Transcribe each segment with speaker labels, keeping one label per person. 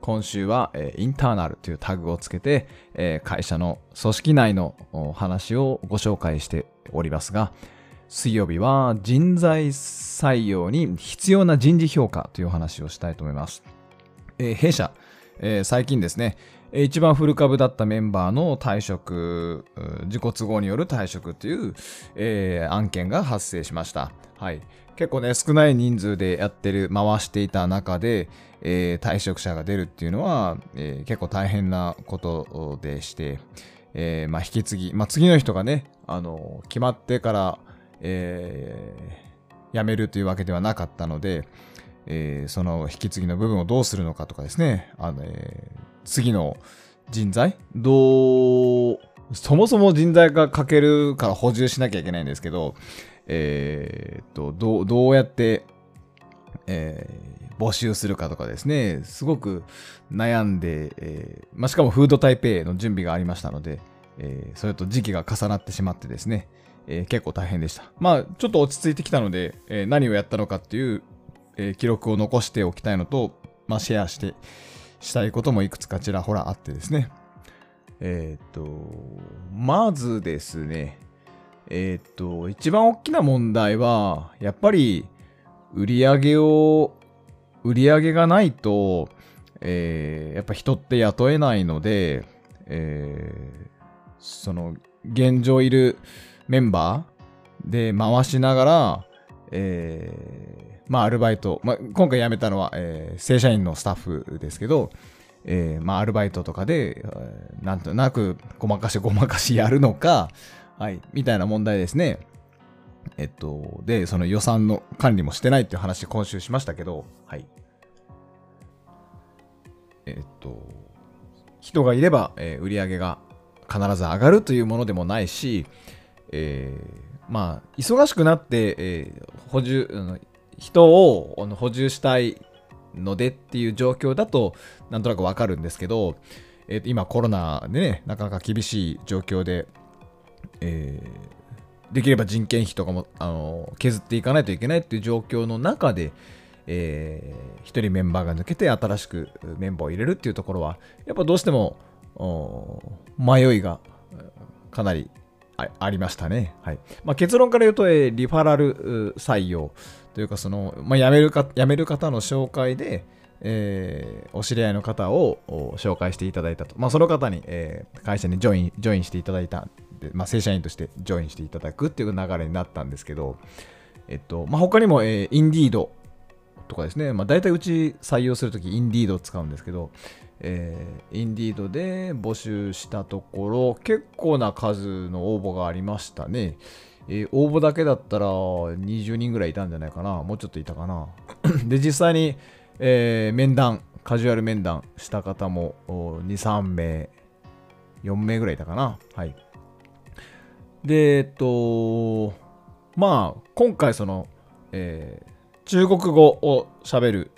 Speaker 1: 今週は、えーインターナルというタグをつけて、えー会社の組織内の話をご紹介しておりますが、水曜日は人材採用に必要な人事評価という話をしたいと思います。えー弊社、え最近ですね、一番古株だったメンバーの退職、自己都合による退職という、えー案件が発生しました。はい。結構ね、少ない人数でやってる、回していた中で、えー退職者が出るっていうのは、えー結構大変なことでして、えーまあ、引き継ぎ、まあ、次の人がね、あの、決まってから、えー辞めるというわけではなかったので、えーその引き継ぎの部分をどうするのかとかですね、あの、ー次の人材？どう、そもそも人材が欠けるから補充しなきゃいけないんですけど、えーっと、どう、どうやって、えー募集するかとかですね、すごく悩んで、えーまあ、しかもフードタイペイの準備がありましたので、えそれと時期が重なってしまってですね、え結構大変でした。まあ、ちょっと落ち着いてきたので、え何をやったのかっていう、え記録を残しておきたいのと、まあ、シェアして、したいこともいくつかちらほらあってですね。えーっと、まずですね、えーっと、一番大きな問題は、やっぱり、売り上げを、売り上げがないと、えーやっぱ人って雇えないので、えーその、現状いるメンバーで回しながら、えまあ、アルバイト、まあ、今回辞めたのは、えー正社員のスタッフですけど、えーまあ、アルバイトとかで、えーなんとなくごまかしごまかしやるのか、はい、みたいな問題ですね。えっと、で、その予算の管理もしてないっていう話今週しましたけど、はい。えっと、人がいれば、えー売り上げが必ず上がるというものでもないし、えーまあ、忙しくなって、えー補充、人を補充したいのでっていう状況だと、なんとなくわかるんですけど、えー今コロナでね、なかなか厳しい状況で、えーできれば人件費とかも、あの削っていかないといけないっていう状況の中で、えー一人メンバーが抜けて新しくメンバーを入れるっていうところは、やっぱどうしても迷いがかなりありましたね。はいまあ、結論から言うと、えーリファラル採用というか、その、まあ、辞めるか辞める方の紹介で、えーお知り合いの方を紹介していただいたと。まあ、その方に、えー会社にジョインジョインしていただいた、まあ、正社員としてジョインしていただくっていう流れになったんですけど、えっと、まあ、他にも、えー、インディードとかですね、まあ、大体うち採用するとき、インディードを使うんですけど、えーインディードで募集したところ、結構な数の応募がありましたね。えー応募だけだったら20人ぐらいいたんじゃないかな。もうちょっといたかな。で、実際に、えー面談、カジュアル面談した方も2、3名、4名ぐらいいたかな。はい。で、えっと、まあ、今回その、え中国語を喋る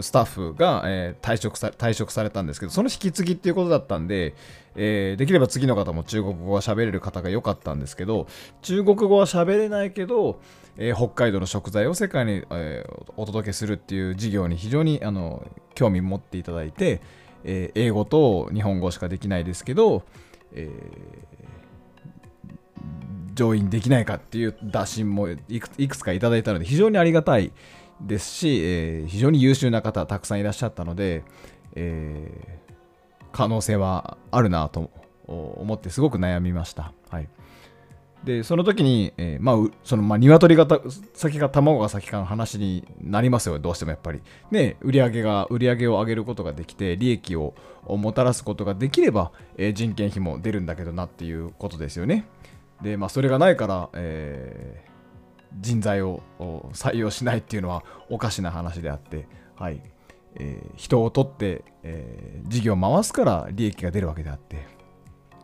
Speaker 1: スタッフが、えー退職さ退職されたんですけど、その引き継ぎっていうことだったんで、えーできれば次の方も中国語が喋れる方が良かったんですけど、中国語は喋れないけど、えー北海道の食材を世界に、えーお届けするっていう事業に非常にあの興味持っていただいて、え英語と日本語しかできないですけど、えー上院できないかっていう打診もいくつかいただいたので非常にありがたいですし、えー非常に優秀な方たくさんいらっしゃったので、えー可能性はあるなと思ってすごく悩みました。はい、でその時に、えーまあ、そのまあ鶏が先か卵が先かの話になりますよどうしてもやっぱり。ね売り上げが売り上げを上げることができて利益をもたらすことができれば、えー人件費も出るんだけどなっていうことですよね。でまあそれがないから、えー人材を採用しないっていうのはおかしな話であって、はい。えー、人を取って、えー、事業を回すから利益が出るわけであって、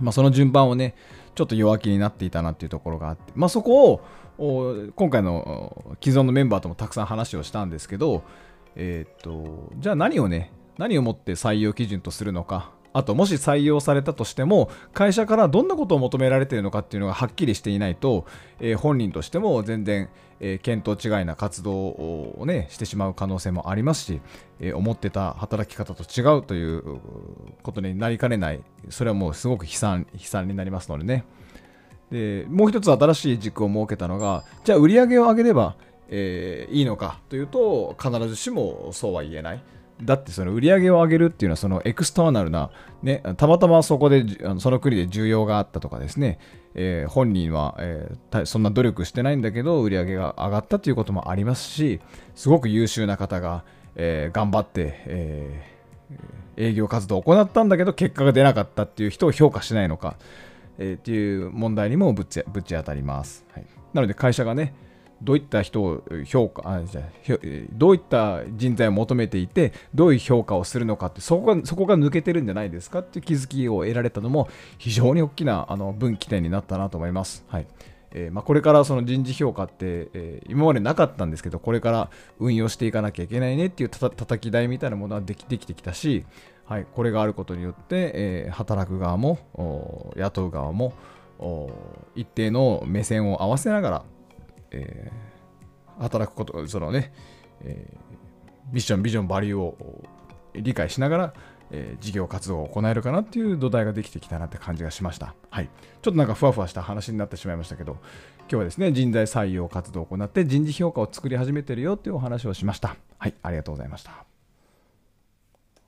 Speaker 1: まあ、その順番をね、ちょっと弱気になっていたなっていうところがあって、まあ、そこを今回の既存のメンバーともたくさん話をしたんですけど、えー、っと、じゃあ何をね、何をもって採用基準とするのか、あともし採用されたとしても会社からどんなことを求められているのかっていうのがはっきりしていないと、えー、本人としても全然、えー、見当違いな活動を、ね、してしまう可能性もありますし、えー、思ってた働き方と違うということになりかねないそれはもうすごく悲惨悲惨になりますのでねでもう一つ新しい軸を設けたのがじゃあ売り上げを上げれば、えー、いいのかというと必ずしもそうは言えない。だってその売り上げを上げるっていうのはそのエクスターナルな、ね、たまたまそこでその国で需要があったとかですね、えー、本人は、えー、そんな努力してないんだけど売り上げが上がったということもありますしすごく優秀な方が、えー、頑張って、え営業活動を行ったんだけど結果が出なかったっていう人を評価しないのか、えっていう問題にもぶちぶち当たります、はい、なので会社がねどういった人を評価あじゃどういった人材を求めていてどういう評価をするのかってそこがそこが抜けてるんじゃないですかっていう気づきを得られたのも非常に大きなあの分岐点になったなと思います。はいえー、まあ、これからその人事評価って、えー、今までなかったんですけどこれから運用していかなきゃいけないねっていうたたき台みたいなものはできできてきたし、はい、これがあることによって、えー、働く側も雇う側も一定の目線を合わせながらえー、働くこと、そのね、えー、ミッション、ビジョン、バリューを理解しながら、えー、事業活動を行えるかなっていう土台ができてきたなって感じがしました。はい。ちょっとなんかふわふわした話になってしまいましたけど、今日はですね、人材採用活動を行って人事評価を作り始めてるよっていうお話をしました。はい、ありがとうございました。